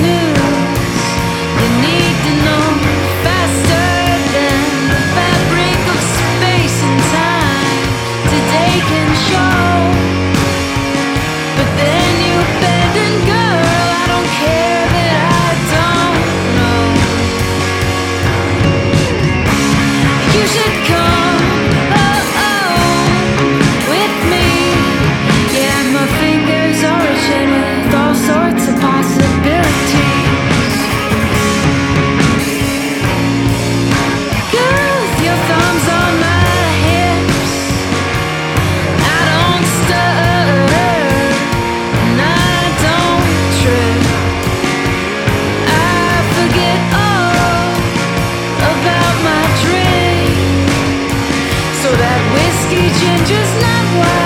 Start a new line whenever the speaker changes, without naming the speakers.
knew just not why